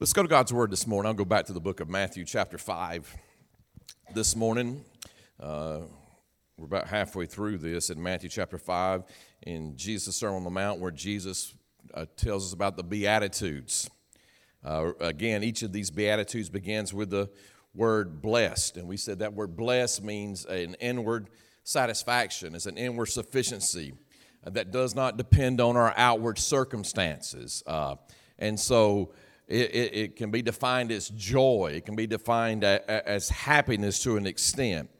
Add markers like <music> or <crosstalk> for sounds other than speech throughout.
Let's go to God's Word this morning. I'll go back to the book of Matthew, chapter 5. This morning, uh, we're about halfway through this in Matthew chapter 5 in Jesus' Sermon on the Mount, where Jesus uh, tells us about the Beatitudes. Uh, again, each of these Beatitudes begins with the word blessed. And we said that word blessed means an inward satisfaction, it's an inward sufficiency that does not depend on our outward circumstances. Uh, and so, it, it, it, can be defined as joy, it can be defined as happiness to an extent.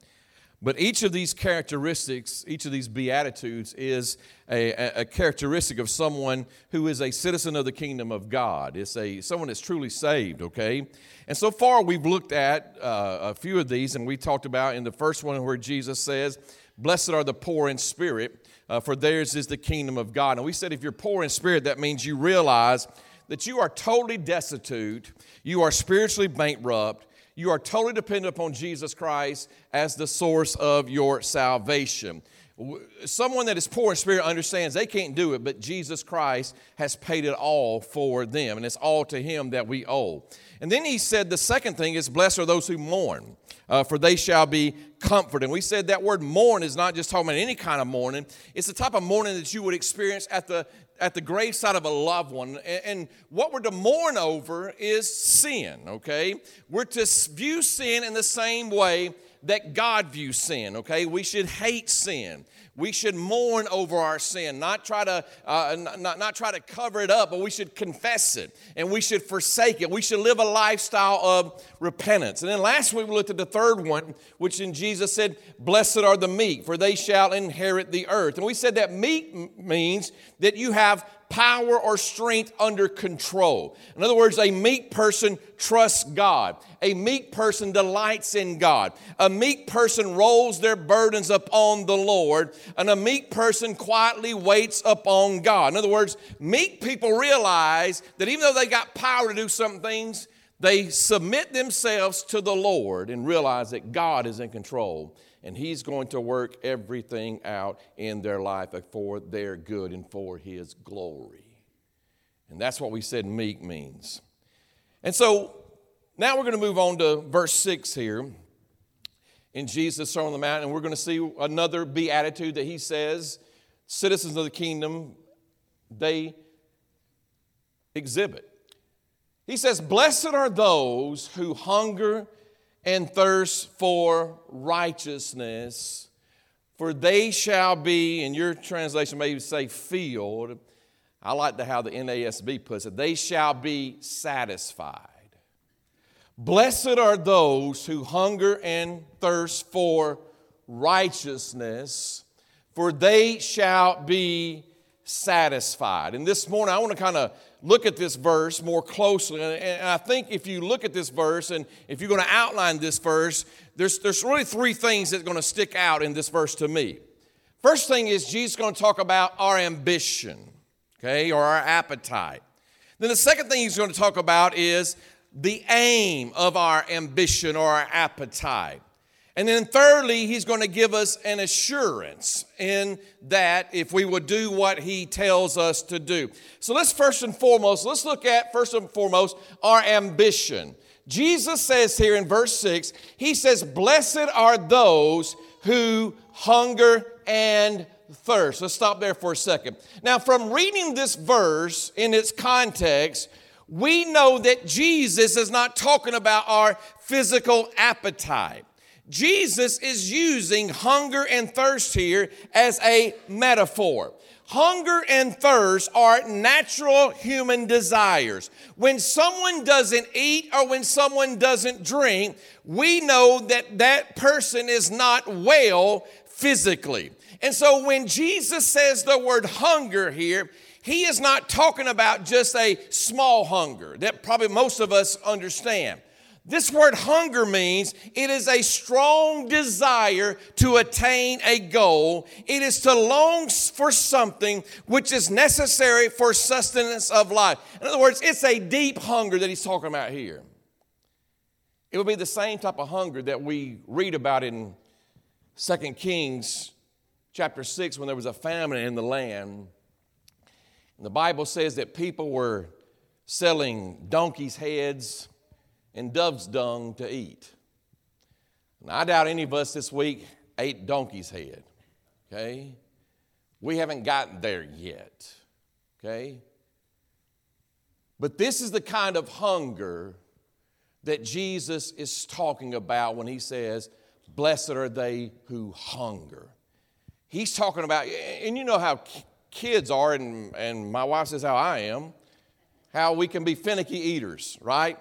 But each of these characteristics, each of these beatitudes, is a, a, characteristic of someone who is a citizen of the kingdom of God. It's a someone that's truly saved. Okay, and so far we've looked at uh, a few of these, and we talked about in the first one where Jesus says, "Blessed are the poor in spirit, uh, for theirs is the kingdom of God." And we said, if you're poor in spirit, that means you realize that you are totally destitute, you are spiritually bankrupt, you are totally dependent upon Jesus Christ as the source of your salvation. Someone that is poor in spirit understands they can't do it, but Jesus Christ has paid it all for them, and it's all to Him that we owe. And then He said the second thing is, Blessed are those who mourn, uh, for they shall be comforted. And we said that word mourn is not just talking about any kind of mourning, it's the type of mourning that you would experience at the at the graveside of a loved one. And what we're to mourn over is sin, okay? We're to view sin in the same way that God views sin, okay? We should hate sin. We should mourn over our sin, not try to uh, not, not try to cover it up, but we should confess it and we should forsake it. We should live a lifestyle of repentance. And then last week we looked at the third one, which in Jesus said, "Blessed are the meek, for they shall inherit the earth." And we said that meek means that you have power or strength under control. In other words, a meek person trusts God. A meek person delights in God. A meek person rolls their burdens upon the Lord. And a meek person quietly waits upon God. In other words, meek people realize that even though they got power to do some things, they submit themselves to the Lord and realize that God is in control and He's going to work everything out in their life for their good and for His glory. And that's what we said meek means. And so now we're going to move on to verse 6 here in Jesus' Sermon on the Mount, and we're going to see another beatitude that He says citizens of the kingdom, they exhibit. He says, Blessed are those who hunger and thirst for righteousness, for they shall be, in your translation, maybe say filled. I like the how the NASB puts it, they shall be satisfied. Blessed are those who hunger and thirst for righteousness, for they shall be satisfied. And this morning, I want to kind of look at this verse more closely. And I think if you look at this verse and if you're going to outline this verse, there's, there's really three things that are going to stick out in this verse to me. First thing is Jesus is going to talk about our ambition, okay, or our appetite. Then the second thing he's going to talk about is the aim of our ambition or our appetite. And then, thirdly, he's going to give us an assurance in that if we would do what he tells us to do. So, let's first and foremost, let's look at first and foremost our ambition. Jesus says here in verse 6, he says, Blessed are those who hunger and thirst. Let's stop there for a second. Now, from reading this verse in its context, we know that Jesus is not talking about our physical appetite. Jesus is using hunger and thirst here as a metaphor. Hunger and thirst are natural human desires. When someone doesn't eat or when someone doesn't drink, we know that that person is not well physically. And so when Jesus says the word hunger here, he is not talking about just a small hunger that probably most of us understand. This word hunger means it is a strong desire to attain a goal. It is to long for something which is necessary for sustenance of life. In other words, it's a deep hunger that he's talking about here. It would be the same type of hunger that we read about in 2 Kings chapter 6 when there was a famine in the land. And the Bible says that people were selling donkeys' heads and dove's dung to eat. And I doubt any of us this week ate donkey's head, okay? We haven't gotten there yet, okay? But this is the kind of hunger that Jesus is talking about when he says, Blessed are they who hunger. He's talking about, and you know how kids are, and, and my wife says how I am, how we can be finicky eaters, right?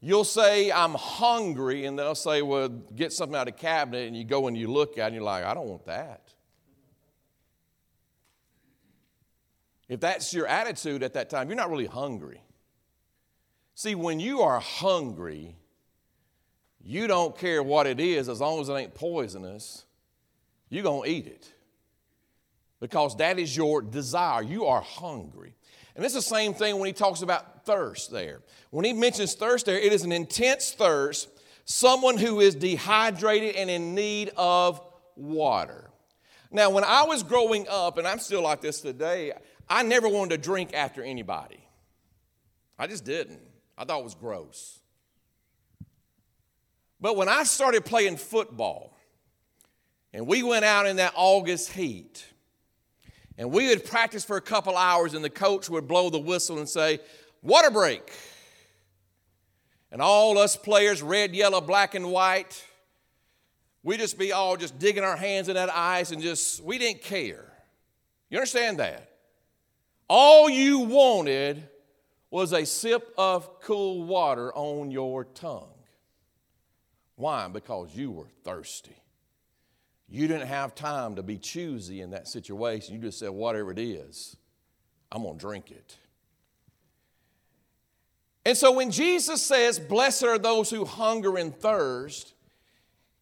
You'll say, I'm hungry, and they'll say, Well, get something out of the cabinet, and you go and you look at it, and you're like, I don't want that. If that's your attitude at that time, you're not really hungry. See, when you are hungry, you don't care what it is as long as it ain't poisonous, you're going to eat it because that is your desire. You are hungry. And it's the same thing when he talks about thirst there. When he mentions thirst there, it is an intense thirst, someone who is dehydrated and in need of water. Now, when I was growing up, and I'm still like this today, I never wanted to drink after anybody. I just didn't. I thought it was gross. But when I started playing football, and we went out in that August heat, and we would practice for a couple hours, and the coach would blow the whistle and say, Water break. And all us players, red, yellow, black, and white—we'd just be all just digging our hands in that ice and just, we didn't care. You understand that? All you wanted was a sip of cool water on your tongue. Why? Because you were thirsty. You didn't have time to be choosy in that situation. You just said, whatever it is, I'm going to drink it. And so when Jesus says, Blessed are those who hunger and thirst,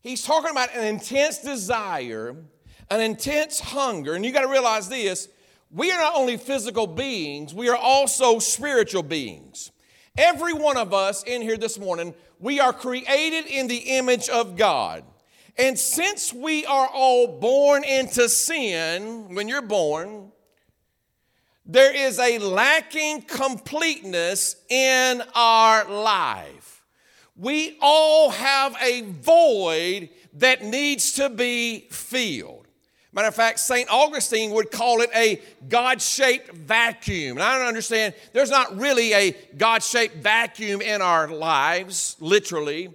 he's talking about an intense desire, an intense hunger. And you got to realize this we are not only physical beings, we are also spiritual beings. Every one of us in here this morning, we are created in the image of God. And since we are all born into sin, when you're born, there is a lacking completeness in our life. We all have a void that needs to be filled. Matter of fact, St. Augustine would call it a God shaped vacuum. And I don't understand, there's not really a God shaped vacuum in our lives, literally.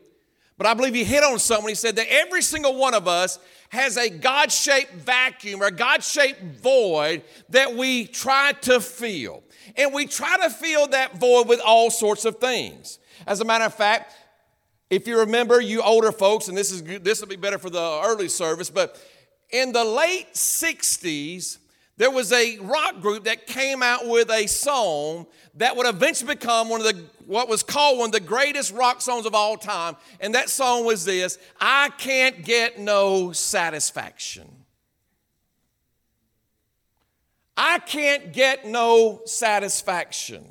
But I believe he hit on something. He said that every single one of us has a God shaped vacuum or God shaped void that we try to fill. And we try to fill that void with all sorts of things. As a matter of fact, if you remember, you older folks, and this is this will be better for the early service, but in the late 60s, there was a rock group that came out with a song that would eventually become one of the what was called one of the greatest rock songs of all time. And that song was this i can't get no satisfaction. I can't get no satisfaction.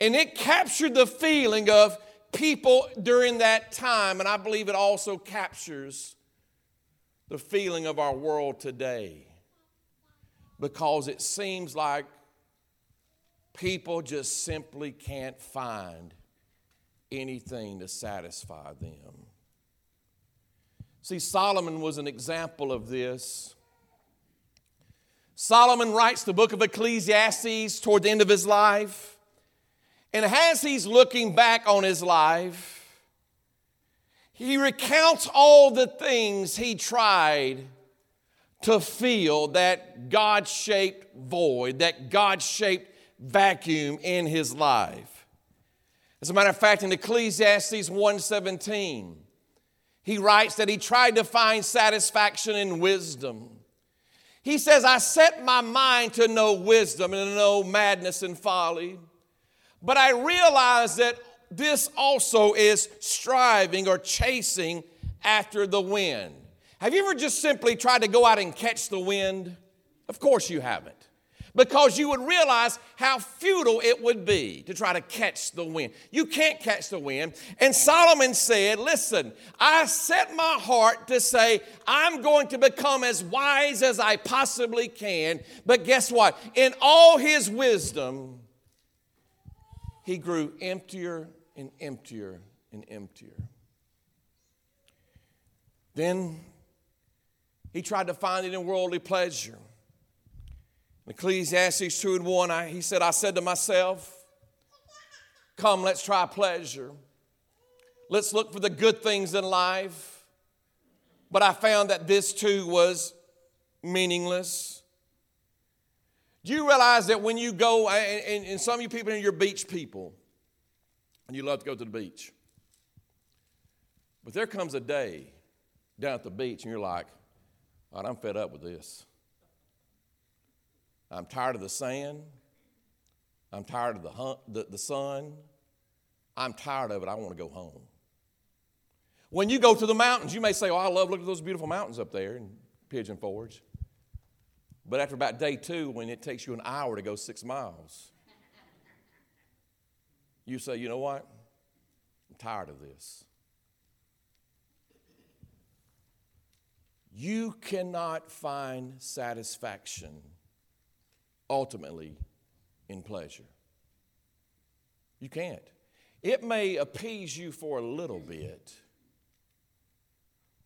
And it captured the feeling of people during that time and i believe it also captures the feeling of our world today because it seems like people just simply can't find anything to satisfy them. See, Solomon was an example of this. Solomon writes the book of Ecclesiastes toward the end of his life. And as he's looking back on his life, he recounts all the things he tried to fill that God shaped void, that God shaped vacuum in his life. As a matter of fact, in Ecclesiastes 1:17, he writes that he tried to find satisfaction in wisdom. He says, I set my mind to know wisdom and to know madness and folly, but I realized that this also is striving or chasing after the wind. Have you ever just simply tried to go out and catch the wind? Of course you haven't. Because you would realize how futile it would be to try to catch the wind. You can't catch the wind. And Solomon said, Listen, I set my heart to say, I'm going to become as wise as I possibly can. But guess what? In all his wisdom, he grew emptier and emptier and emptier. Then he tried to find it in worldly pleasure. Ecclesiastes 2 and 1, I, he said, I said to myself, Come, let's try pleasure. Let's look for the good things in life. But I found that this too was meaningless. Do you realize that when you go, and, and some of you people are your beach people, and you love to go to the beach. But there comes a day down at the beach, and you're like, right, I'm fed up with this. I'm tired of the sand. I'm tired of the, the, the sun. I'm tired of it. I want to go home. When you go to the mountains, you may say, Oh, I love looking at those beautiful mountains up there in Pigeon Forge. But after about day two, when it takes you an hour to go six miles, you say, You know what? I'm tired of this. You cannot find satisfaction ultimately in pleasure. You can't. It may appease you for a little bit,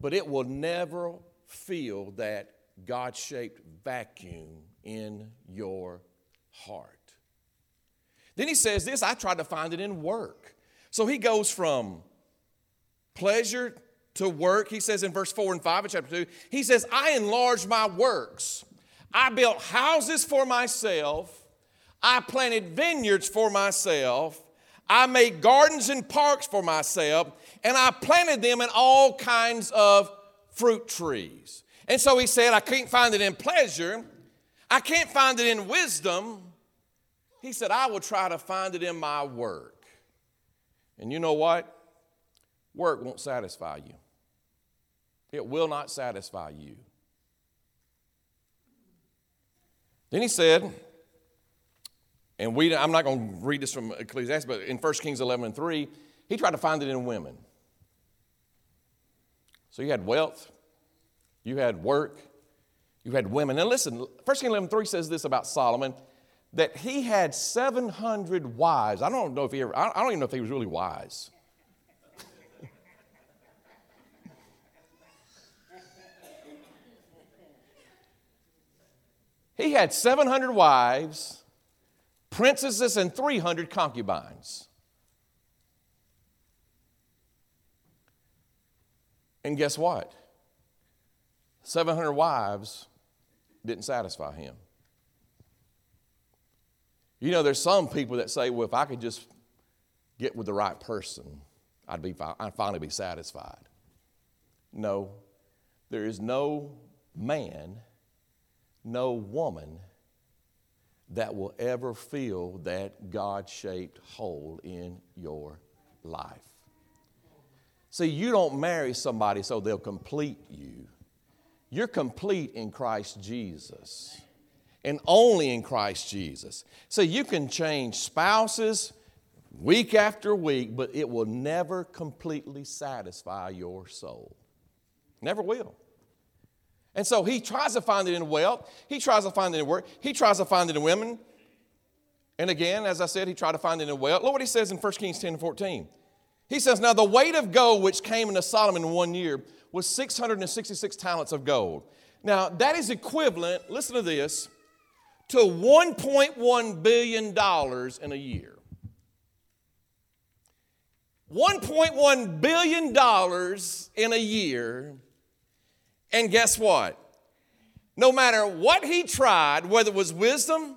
but it will never fill that God shaped vacuum in your heart. Then he says this I tried to find it in work. So he goes from pleasure to work. He says in verse 4 and 5 of chapter 2, he says, I enlarged my works. I built houses for myself. I planted vineyards for myself. I made gardens and parks for myself. And I planted them in all kinds of fruit trees. And so he said, I can't find it in pleasure. I can't find it in wisdom. He said, I will try to find it in my work. And you know what? Work won't satisfy you. It will not satisfy you. Then he said, and we, I'm not going to read this from Ecclesiastes, but in 1 Kings 11 and 3, he tried to find it in women. So you had wealth, you had work, you had women. And listen, 1 Kings 11 3 says this about Solomon that he had 700 wives. I don't know if he ever, I don't even know if he was really wise. <laughs> He had 700 wives, princesses, and 300 concubines. And guess what? 700 wives didn't satisfy him. You know, there's some people that say, well, if I could just get with the right person, I'd, be, I'd finally be satisfied. No, there is no man no woman that will ever fill that God shaped hole in your life. See, you don't marry somebody so they'll complete you. You're complete in Christ Jesus and only in Christ Jesus. So you can change spouses week after week, but it will never completely satisfy your soul. Never will. And so he tries to find it in wealth. He tries to find it in work. He tries to find it in women. And again, as I said, he tried to find it in wealth. Look what he says in 1 Kings 10 and 14. He says, Now the weight of gold which came into Solomon in one year was 666 talents of gold. Now that is equivalent, listen to this, to $1.1 billion in a year. $1.1 billion in a year and guess what? No matter what he tried, whether it was wisdom,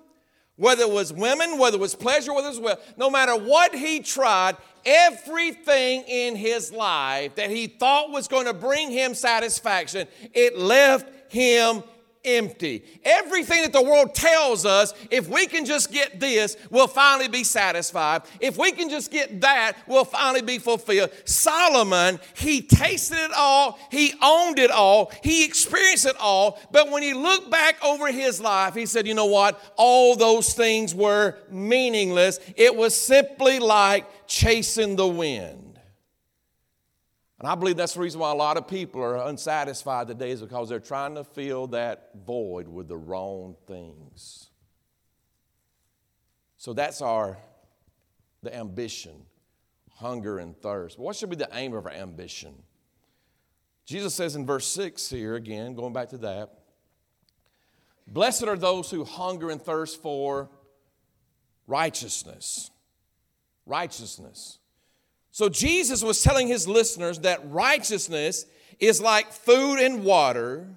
whether it was women, whether it was pleasure, whether it was wealth, no matter what he tried, everything in his life that he thought was going to bring him satisfaction, it left him empty. Everything that the world tells us, if we can just get this, we'll finally be satisfied. If we can just get that, we'll finally be fulfilled. Solomon, he tasted it all, he owned it all, he experienced it all, but when he looked back over his life, he said, You know what? All those things were meaningless. It was simply like chasing the wind. And I believe that's the reason why a lot of people are unsatisfied today is because they're trying to fill that void with the wrong things. So that's our the ambition, hunger and thirst. But what should be the aim of our ambition? Jesus says in verse 6 here, again, going back to that, Blessed are those who hunger and thirst for righteousness. Righteousness. So Jesus was telling his listeners that righteousness is like food and water.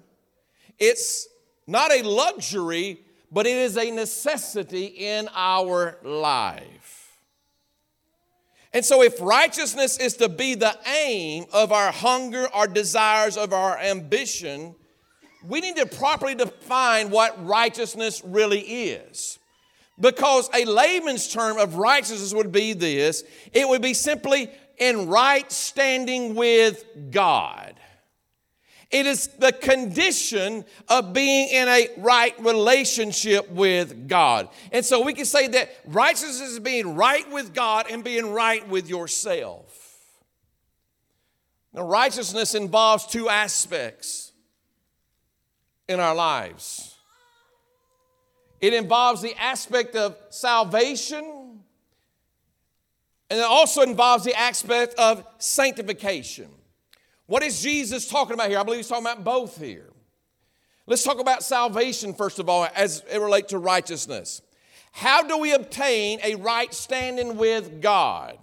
It's not a luxury, but it is a necessity in our life. And so, if righteousness is to be the aim of our hunger, our desires, of our ambition, we need to properly define what righteousness really is. Because a layman's term of righteousness would be this it would be simply in right standing with God. It is the condition of being in a right relationship with God. And so we can say that righteousness is being right with God and being right with yourself. Now, righteousness involves two aspects in our lives it involves the aspect of salvation, and it also involves the aspect of sanctification. What is Jesus talking about here? I believe he's talking about both here. Let's talk about salvation, first of all, as it relates to righteousness. How do we obtain a right standing with God?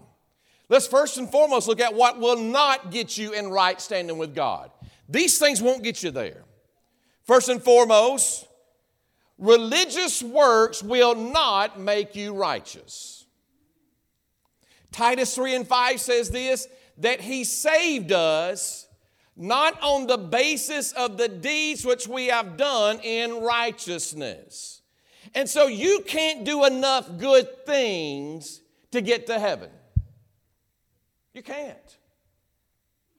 Let's first and foremost look at what will not get you in right standing with God. These things won't get you there. First and foremost, religious works will not make you righteous. Titus 3 and 5 says this that he saved us not on the basis of the deeds which we have done in righteousness. And so you can't do enough good things to get to heaven. You can't.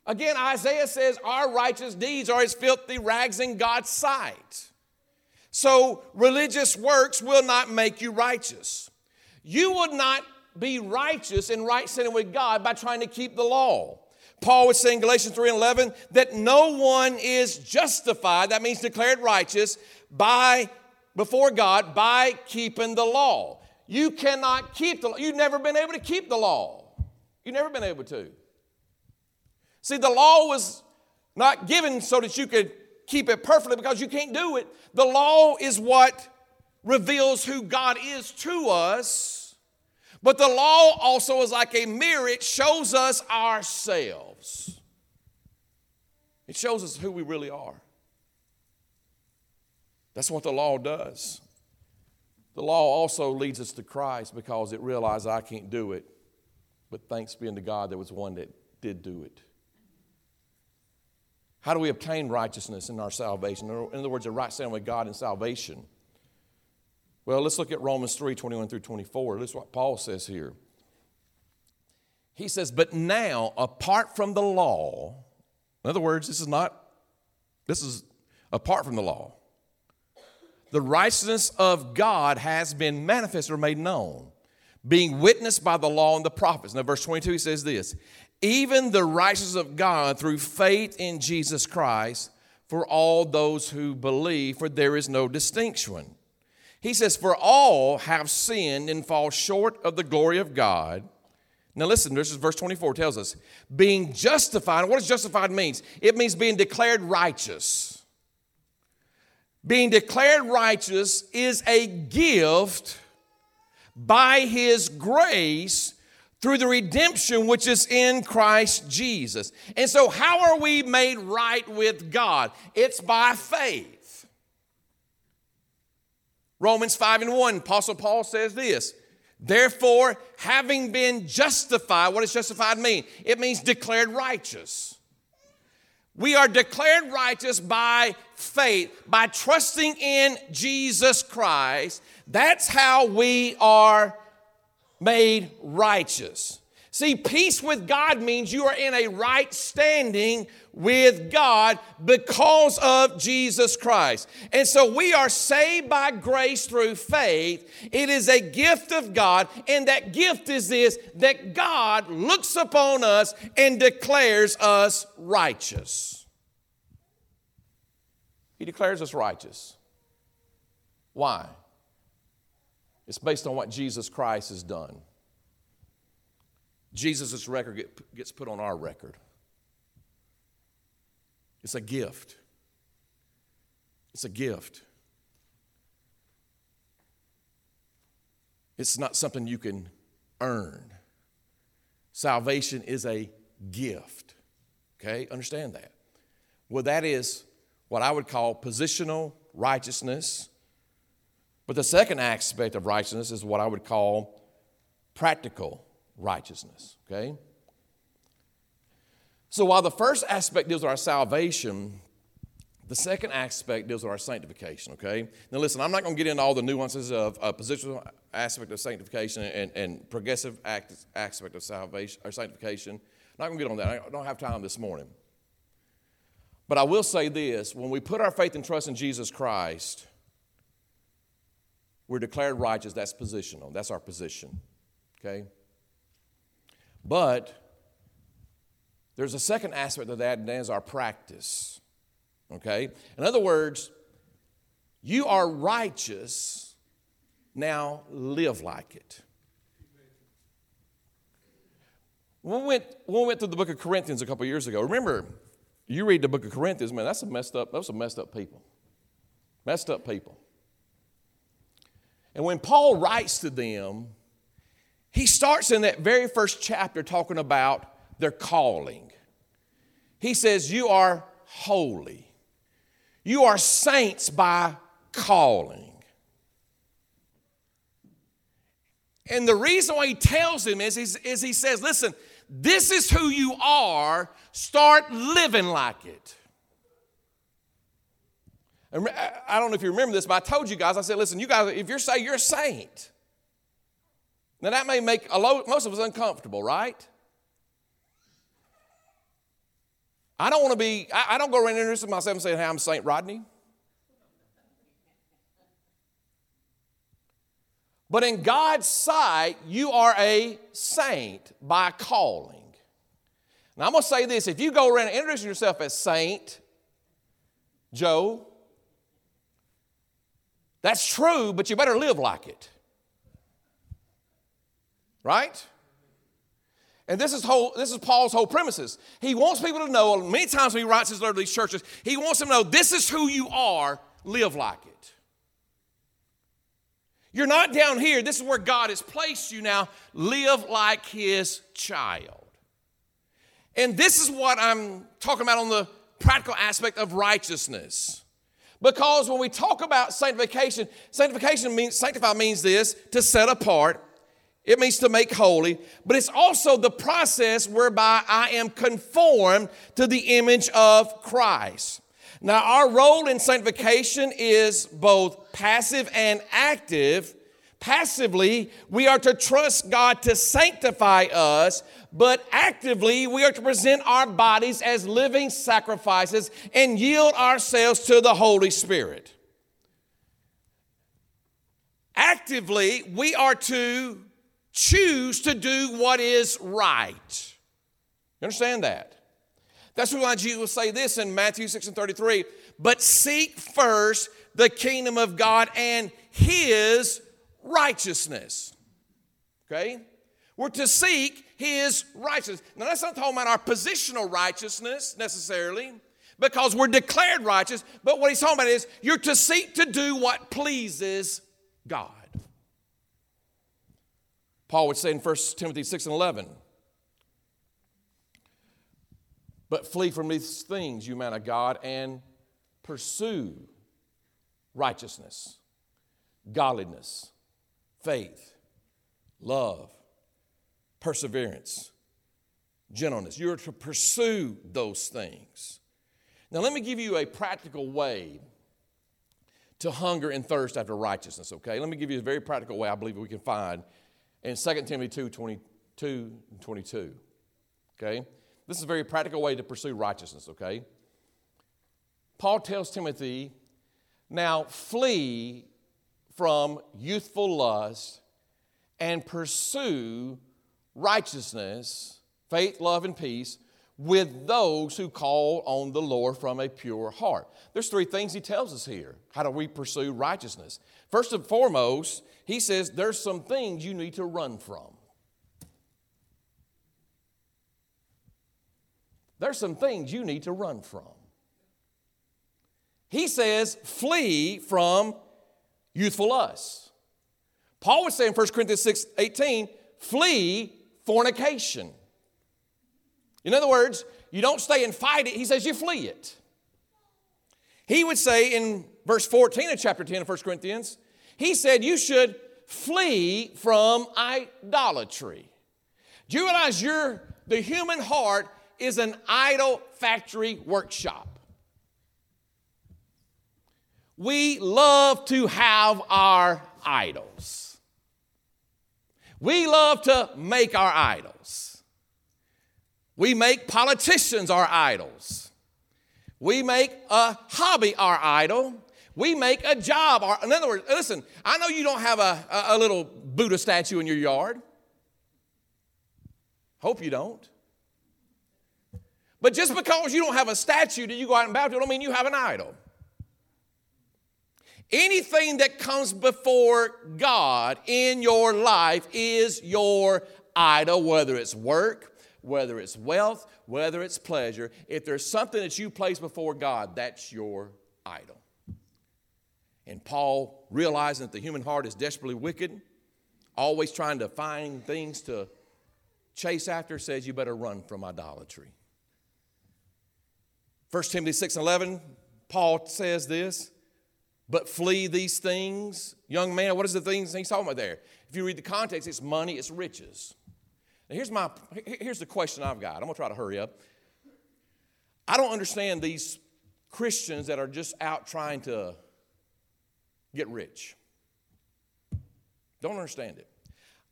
Again, Isaiah says our righteous deeds are as filthy rags in God's sight. So, religious works will not make you righteous. You would not be righteous and right standing with God by trying to keep the law. Paul was saying, Galatians 3 and 11, that no one is justified, that means declared righteous, by before God by keeping the law. You cannot keep the law. You've never been able to keep the law. You've never been able to. See, the law was not given so that you could keep it perfectly because you can't do it. The law is what reveals who God is to us. But the law also is like a mirror, it shows us ourselves. It shows us who we really are. That's what the law does. The law also leads us to Christ because it realizes I can't do it, but thanks be unto God there was one that did do it. How do we obtain righteousness in our salvation? In other words, a right standing with God in salvation. Well, let's look at Romans 3 21 through 24. This is what Paul says here. He says, But now, apart from the law, in other words, this is not, this is apart from the law. The righteousness of God has been manifested or made known, being witnessed by the law and the prophets. Now, verse 22, he says this even the righteousness of God through faith in Jesus Christ for all those who believe, for there is no distinction. He says, For all have sinned and fall short of the glory of God. Now listen, this is verse 24 tells us, being justified. What does justified means? It means being declared righteous. Being declared righteous is a gift by his grace through the redemption which is in Christ Jesus. And so, how are we made right with God? It's by faith. Romans 5 and 1, Apostle Paul says this Therefore, having been justified, what does justified mean? It means declared righteous. We are declared righteous by faith, by trusting in Jesus Christ. That's how we are made righteous. See, peace with God means you are in a right standing with God because of Jesus Christ. And so we are saved by grace through faith. It is a gift of God, and that gift is this that God looks upon us and declares us righteous. He declares us righteous. Why? It's based on what Jesus Christ has done. Jesus' record get, gets put on our record. It's a gift. It's a gift. It's not something you can earn. Salvation is a gift. Okay? Understand that. Well, that is what I would call positional righteousness. But the second aspect of righteousness is what I would call practical righteousness. Okay? So while the first aspect deals with our salvation, the second aspect deals with our sanctification, okay? Now, listen, I'm not going to get into all the nuances of a positional aspect of sanctification and, and progressive act, aspect of salvation or sanctification. I'm not going to get on that. I don't have time this morning. But I will say this when we put our faith and trust in Jesus Christ, we're declared righteous. That's positional, that's our position, okay? But there's a second aspect of that, and that is our practice. Okay? In other words, you are righteous, now live like it. We went, we went through the book of Corinthians a couple years ago, remember, you read the book of Corinthians, man, that's a messed up, those a messed up people. Messed up people. And when Paul writes to them, he starts in that very first chapter talking about their calling. He says, You are holy. You are saints by calling. And the reason why he tells them is, is, is he says, Listen, this is who you are. Start living like it. I don't know if you remember this, but I told you guys, I said, listen, you guys, if you're say you're a saint, now that may make a lot, most of us uncomfortable, right? I don't want to be, I, I don't go around introducing myself and saying, hey, I'm St. Rodney. But in God's sight, you are a saint by calling. Now, I'm going to say this if you go around and introduce yourself as Saint Joe, that's true, but you better live like it. Right? And this is, whole, this is Paul's whole premises. He wants people to know, many times when he writes his letter to these churches, he wants them to know this is who you are, live like it. You're not down here, this is where God has placed you now. Live like his child. And this is what I'm talking about on the practical aspect of righteousness. Because when we talk about sanctification, sanctification means sanctify means this to set apart it means to make holy, but it's also the process whereby I am conformed to the image of Christ. Now, our role in sanctification is both passive and active. Passively, we are to trust God to sanctify us, but actively, we are to present our bodies as living sacrifices and yield ourselves to the Holy Spirit. Actively, we are to choose to do what is right. You understand that? That's why Jesus will say this in Matthew 6 and 33 but seek first the kingdom of God and his righteousness. Okay? We're to seek his righteousness. Now, that's not talking about our positional righteousness necessarily, because we're declared righteous, but what he's talking about is you're to seek to do what pleases God. Paul would say in 1 Timothy 6 and 11, but flee from these things, you man of God, and pursue righteousness, godliness, faith, love, perseverance, gentleness. You're to pursue those things. Now, let me give you a practical way to hunger and thirst after righteousness, okay? Let me give you a very practical way I believe we can find in 2 Timothy 2 22 and 22. Okay? This is a very practical way to pursue righteousness, okay? Paul tells Timothy, now flee from youthful lust and pursue righteousness, faith, love, and peace with those who call on the Lord from a pure heart. There's three things he tells us here. How do we pursue righteousness? First and foremost, he says there's some things you need to run from. there's some things you need to run from. He says, flee from youthful lust. Paul would say in 1 Corinthians 6 18, flee fornication. In other words, you don't stay and fight it, he says you flee it. He would say in verse 14 of chapter 10 of 1 Corinthians, he said you should flee from idolatry. Do you realize your the human heart is an idol factory workshop? We love to have our idols. We love to make our idols. We make politicians our idols. We make a hobby our idol. We make a job our. In other words, listen, I know you don't have a, a, a little Buddha statue in your yard. Hope you don't. But just because you don't have a statue that you go out and bow to, don't mean you have an idol. Anything that comes before God in your life is your idol, whether it's work, whether it's wealth, whether it's pleasure. If there's something that you place before God, that's your idol. And Paul, realizing that the human heart is desperately wicked, always trying to find things to chase after, says you better run from idolatry. 1 Timothy 6 and 11, Paul says this but flee these things. Young man, what is the things he's talking about there? If you read the context, it's money, it's riches. Now here's my here's the question I've got. I'm gonna try to hurry up. I don't understand these Christians that are just out trying to get rich. Don't understand it.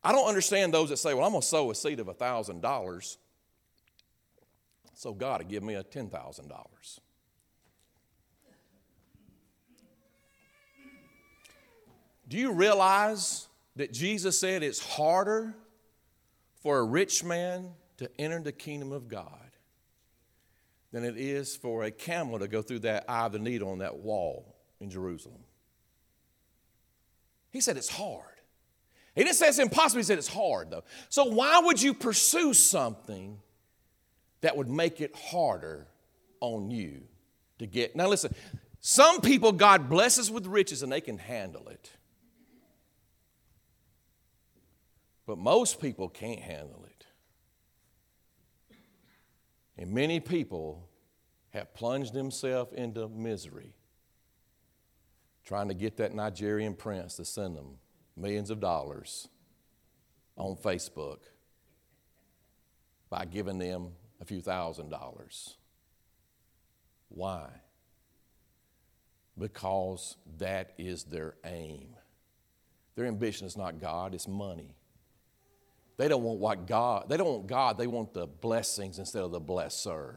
I don't understand those that say, well, I'm to sow a seed of a $1,000 so God will give me a $10,000. Do you realize that Jesus said it's harder for a rich man to enter the kingdom of God than it is for a camel to go through that eye of the needle on that wall in Jerusalem? He said it's hard. He didn't say it's impossible, he said it's hard though. So, why would you pursue something that would make it harder on you to get? Now, listen, some people God blesses with riches and they can handle it. But most people can't handle it. And many people have plunged themselves into misery trying to get that Nigerian prince to send them millions of dollars on Facebook by giving them a few thousand dollars. Why? Because that is their aim. Their ambition is not God, it's money. They don't want what God, they don't want God, they want the blessings instead of the blesser.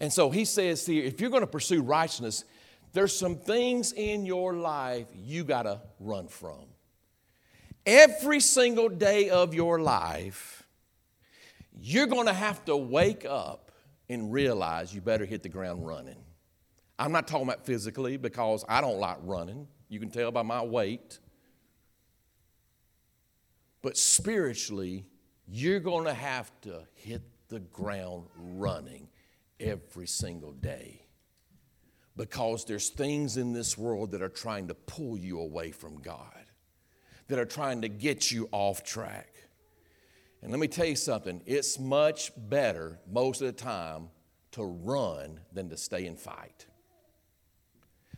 And so he says here, if you're going to pursue righteousness, there's some things in your life you got to run from. Every single day of your life, you're going to have to wake up and realize you better hit the ground running. I'm not talking about physically because I don't like running. You can tell by my weight. But spiritually, you're going to have to hit the ground running every single day because there's things in this world that are trying to pull you away from God, that are trying to get you off track. And let me tell you something it's much better most of the time to run than to stay and fight.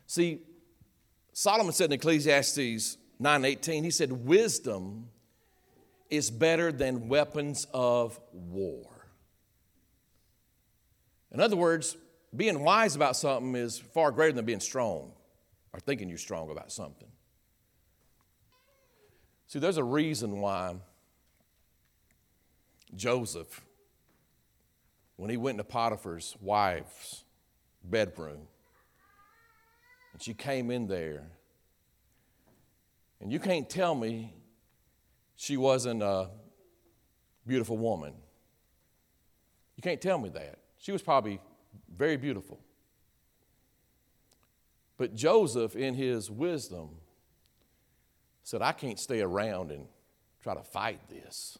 See, Solomon said in Ecclesiastes 9:18, he said, Wisdom is better than weapons of war. In other words, being wise about something is far greater than being strong or thinking you're strong about something. See, there's a reason why Joseph, when he went into Potiphar's wife's bedroom, and she came in there, and you can't tell me she wasn't a beautiful woman. You can't tell me that. She was probably very beautiful. But Joseph, in his wisdom, said, I can't stay around and try to fight this.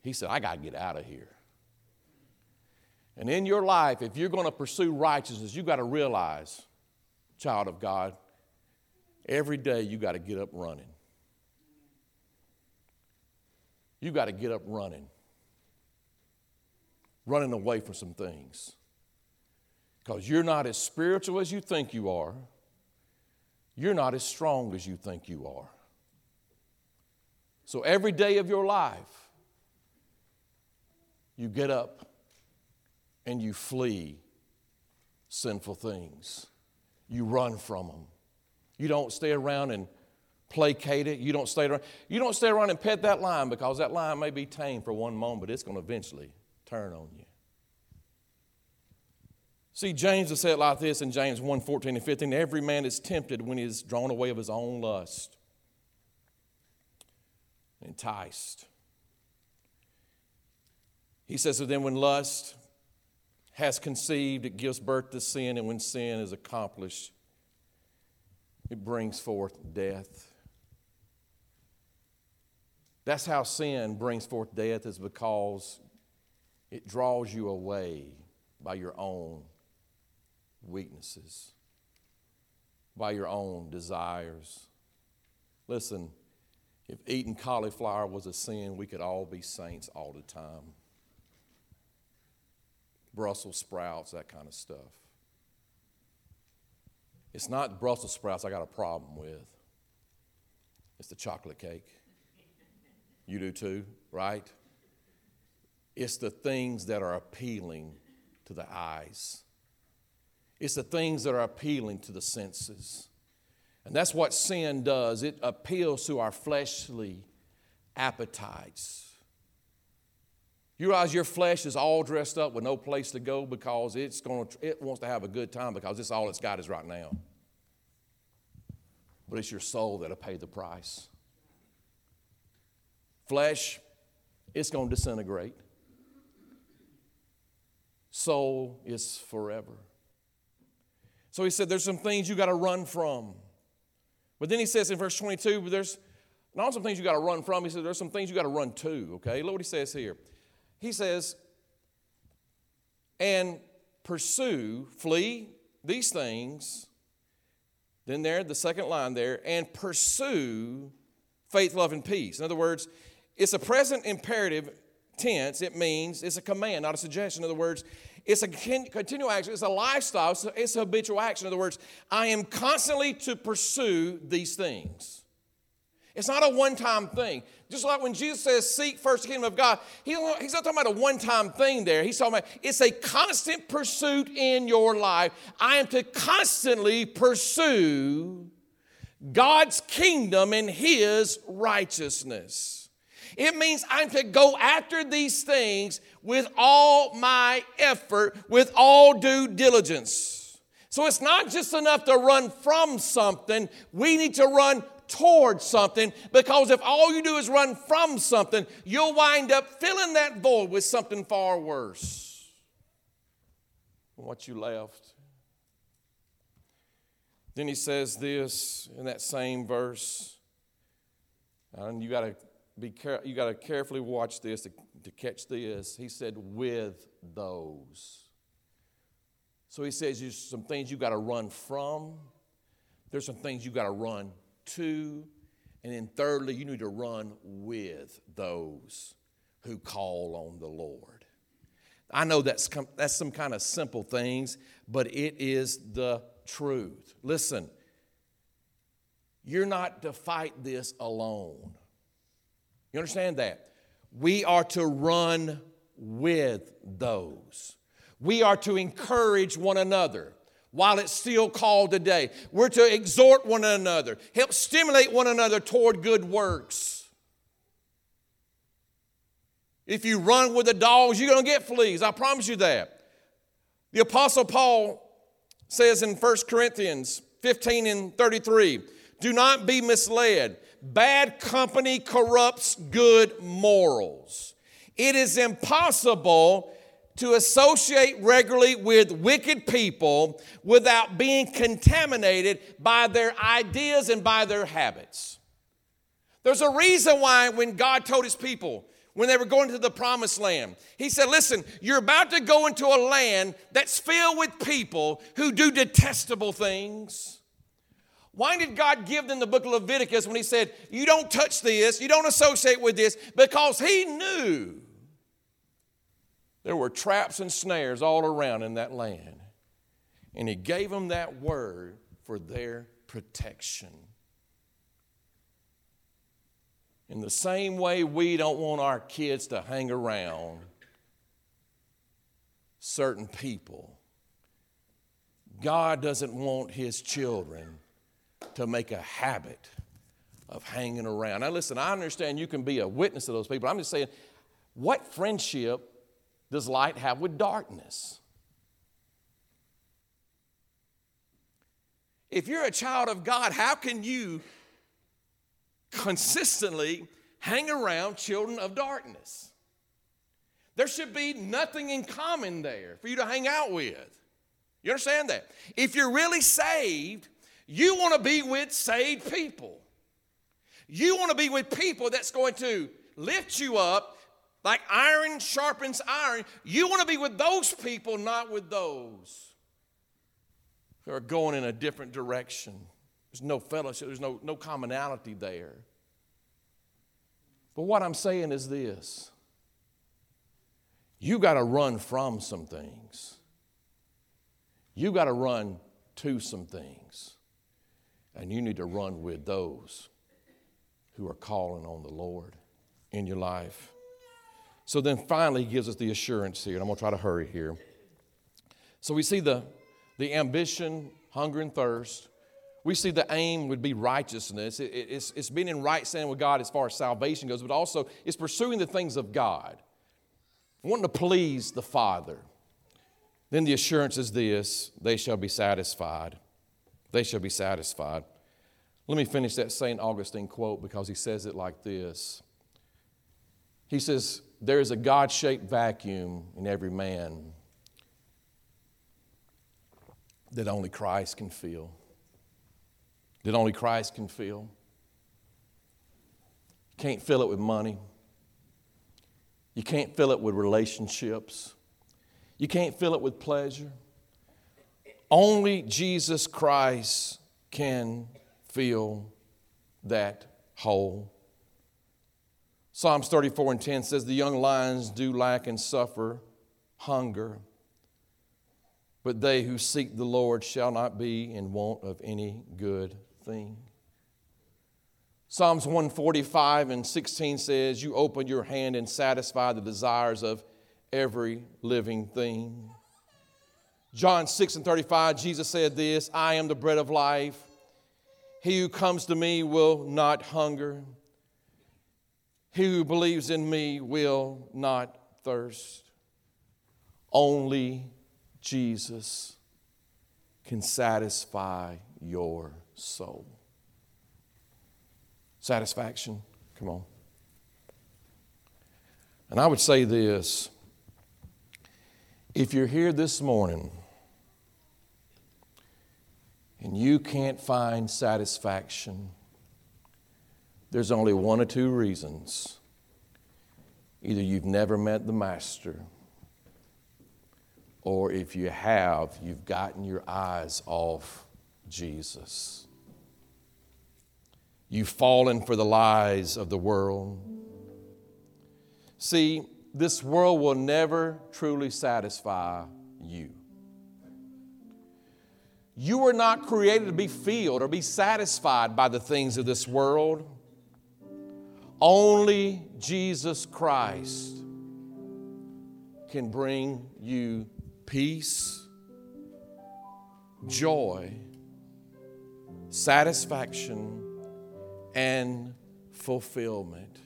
He said, I got to get out of here. And in your life, if you're going to pursue righteousness, you got to realize, child of God, every day you got to get up running. You got to get up running. Running away from some things. Because you're not as spiritual as you think you are. You're not as strong as you think you are. So every day of your life, you get up and you flee sinful things. You run from them. You don't stay around and placate it. You don't stay around. You don't stay around and pet that lion because that lion may be tame for one moment, but it's going to eventually turn on you. See, James has said it like this in James 1 14 and 15 Every man is tempted when he is drawn away of his own lust, enticed. He says, So then, when lust has conceived, it gives birth to sin, and when sin is accomplished, it brings forth death. That's how sin brings forth death, is because it draws you away by your own weaknesses, by your own desires. Listen, if eating cauliflower was a sin, we could all be saints all the time. Brussels sprouts, that kind of stuff. It's not Brussels sprouts I got a problem with, it's the chocolate cake. You do too, right? It's the things that are appealing to the eyes. It's the things that are appealing to the senses. And that's what sin does. It appeals to our fleshly appetites. You realize your flesh is all dressed up with no place to go because it's going to, it wants to have a good time because it's all it's got is right now. But it's your soul that'll pay the price. Flesh, it's going to disintegrate. Soul is forever. So he said, There's some things you got to run from. But then he says in verse 22, but there's not some things you got to run from. He said, There's some things you got to run to, okay? Look what he says here. He says, and pursue, flee these things. Then there, the second line there, and pursue faith, love, and peace. In other words, it's a present imperative tense. It means it's a command, not a suggestion. In other words, it's a continual action. It's a lifestyle. It's a, it's a habitual action. In other words, I am constantly to pursue these things. It's not a one time thing. Just like when Jesus says, seek first the kingdom of God, he's not talking about a one time thing there. He's talking about it's a constant pursuit in your life. I am to constantly pursue God's kingdom and His righteousness. It means I'm to go after these things with all my effort, with all due diligence. So it's not just enough to run from something, we need to run towards something because if all you do is run from something, you'll wind up filling that void with something far worse than what you left. Then he says this in that same verse, and you got to be care- you got to carefully watch this to, to catch this. He said, "With those." So he says, "There's some things you got to run from. There's some things you got to run to, and then thirdly, you need to run with those who call on the Lord. I know that's, that's some kind of simple things, but it is the truth. Listen, you're not to fight this alone. You understand that? We are to run with those. We are to encourage one another while it's still called today. We're to exhort one another, help stimulate one another toward good works. If you run with the dogs, you're going to get fleas. I promise you that. The Apostle Paul says in 1 Corinthians 15 and 33 do not be misled. Bad company corrupts good morals. It is impossible to associate regularly with wicked people without being contaminated by their ideas and by their habits. There's a reason why, when God told his people, when they were going to the promised land. He said, Listen, you're about to go into a land that's filled with people who do detestable things. Why did God give them the book of Leviticus when He said, You don't touch this, you don't associate with this? Because He knew there were traps and snares all around in that land. And He gave them that word for their protection. In the same way, we don't want our kids to hang around certain people. God doesn't want His children to make a habit of hanging around. Now, listen, I understand you can be a witness to those people. I'm just saying, what friendship does light have with darkness? If you're a child of God, how can you consistently hang around children of darkness. There should be nothing in common there for you to hang out with. You understand that? If you're really saved, you want to be with saved people. You want to be with people that's going to lift you up like iron sharpens iron. You want to be with those people, not with those who are going in a different direction. There's no fellowship, there's no, no commonality there. But what I'm saying is this you got to run from some things, you got to run to some things, and you need to run with those who are calling on the Lord in your life. So then finally, he gives us the assurance here, and I'm going to try to hurry here. So we see the, the ambition, hunger, and thirst we see the aim would be righteousness. It, it's, it's being in right standing with God as far as salvation goes, but also it's pursuing the things of God, wanting to please the Father. Then the assurance is this they shall be satisfied. They shall be satisfied. Let me finish that St. Augustine quote because he says it like this He says, There is a God shaped vacuum in every man that only Christ can fill that only Christ can fill. You can't fill it with money. You can't fill it with relationships. You can't fill it with pleasure. Only Jesus Christ can fill that hole. Psalms 34 and 10 says, The young lions do lack and suffer hunger, but they who seek the Lord shall not be in want of any good thing. Psalms 145 and 16 says, You open your hand and satisfy the desires of every living thing. John 6 and 35, Jesus said this I am the bread of life. He who comes to me will not hunger. He who believes in me will not thirst. Only Jesus can satisfy your soul. Satisfaction, come on. And I would say this if you're here this morning and you can't find satisfaction, there's only one or two reasons. Either you've never met the Master, or if you have, you've gotten your eyes off Jesus. You've fallen for the lies of the world. See, this world will never truly satisfy you. You were not created to be filled or be satisfied by the things of this world. Only Jesus Christ can bring you peace, joy, satisfaction, and fulfillment.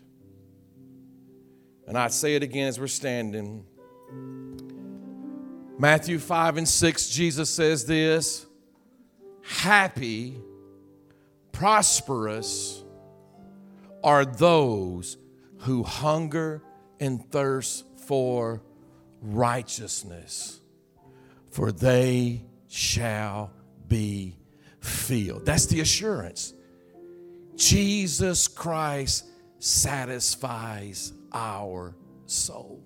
And I say it again as we're standing. Matthew 5 and 6, Jesus says this Happy, prosperous are those who hunger and thirst for righteousness, for they shall be filled. That's the assurance. Jesus Christ satisfies our soul.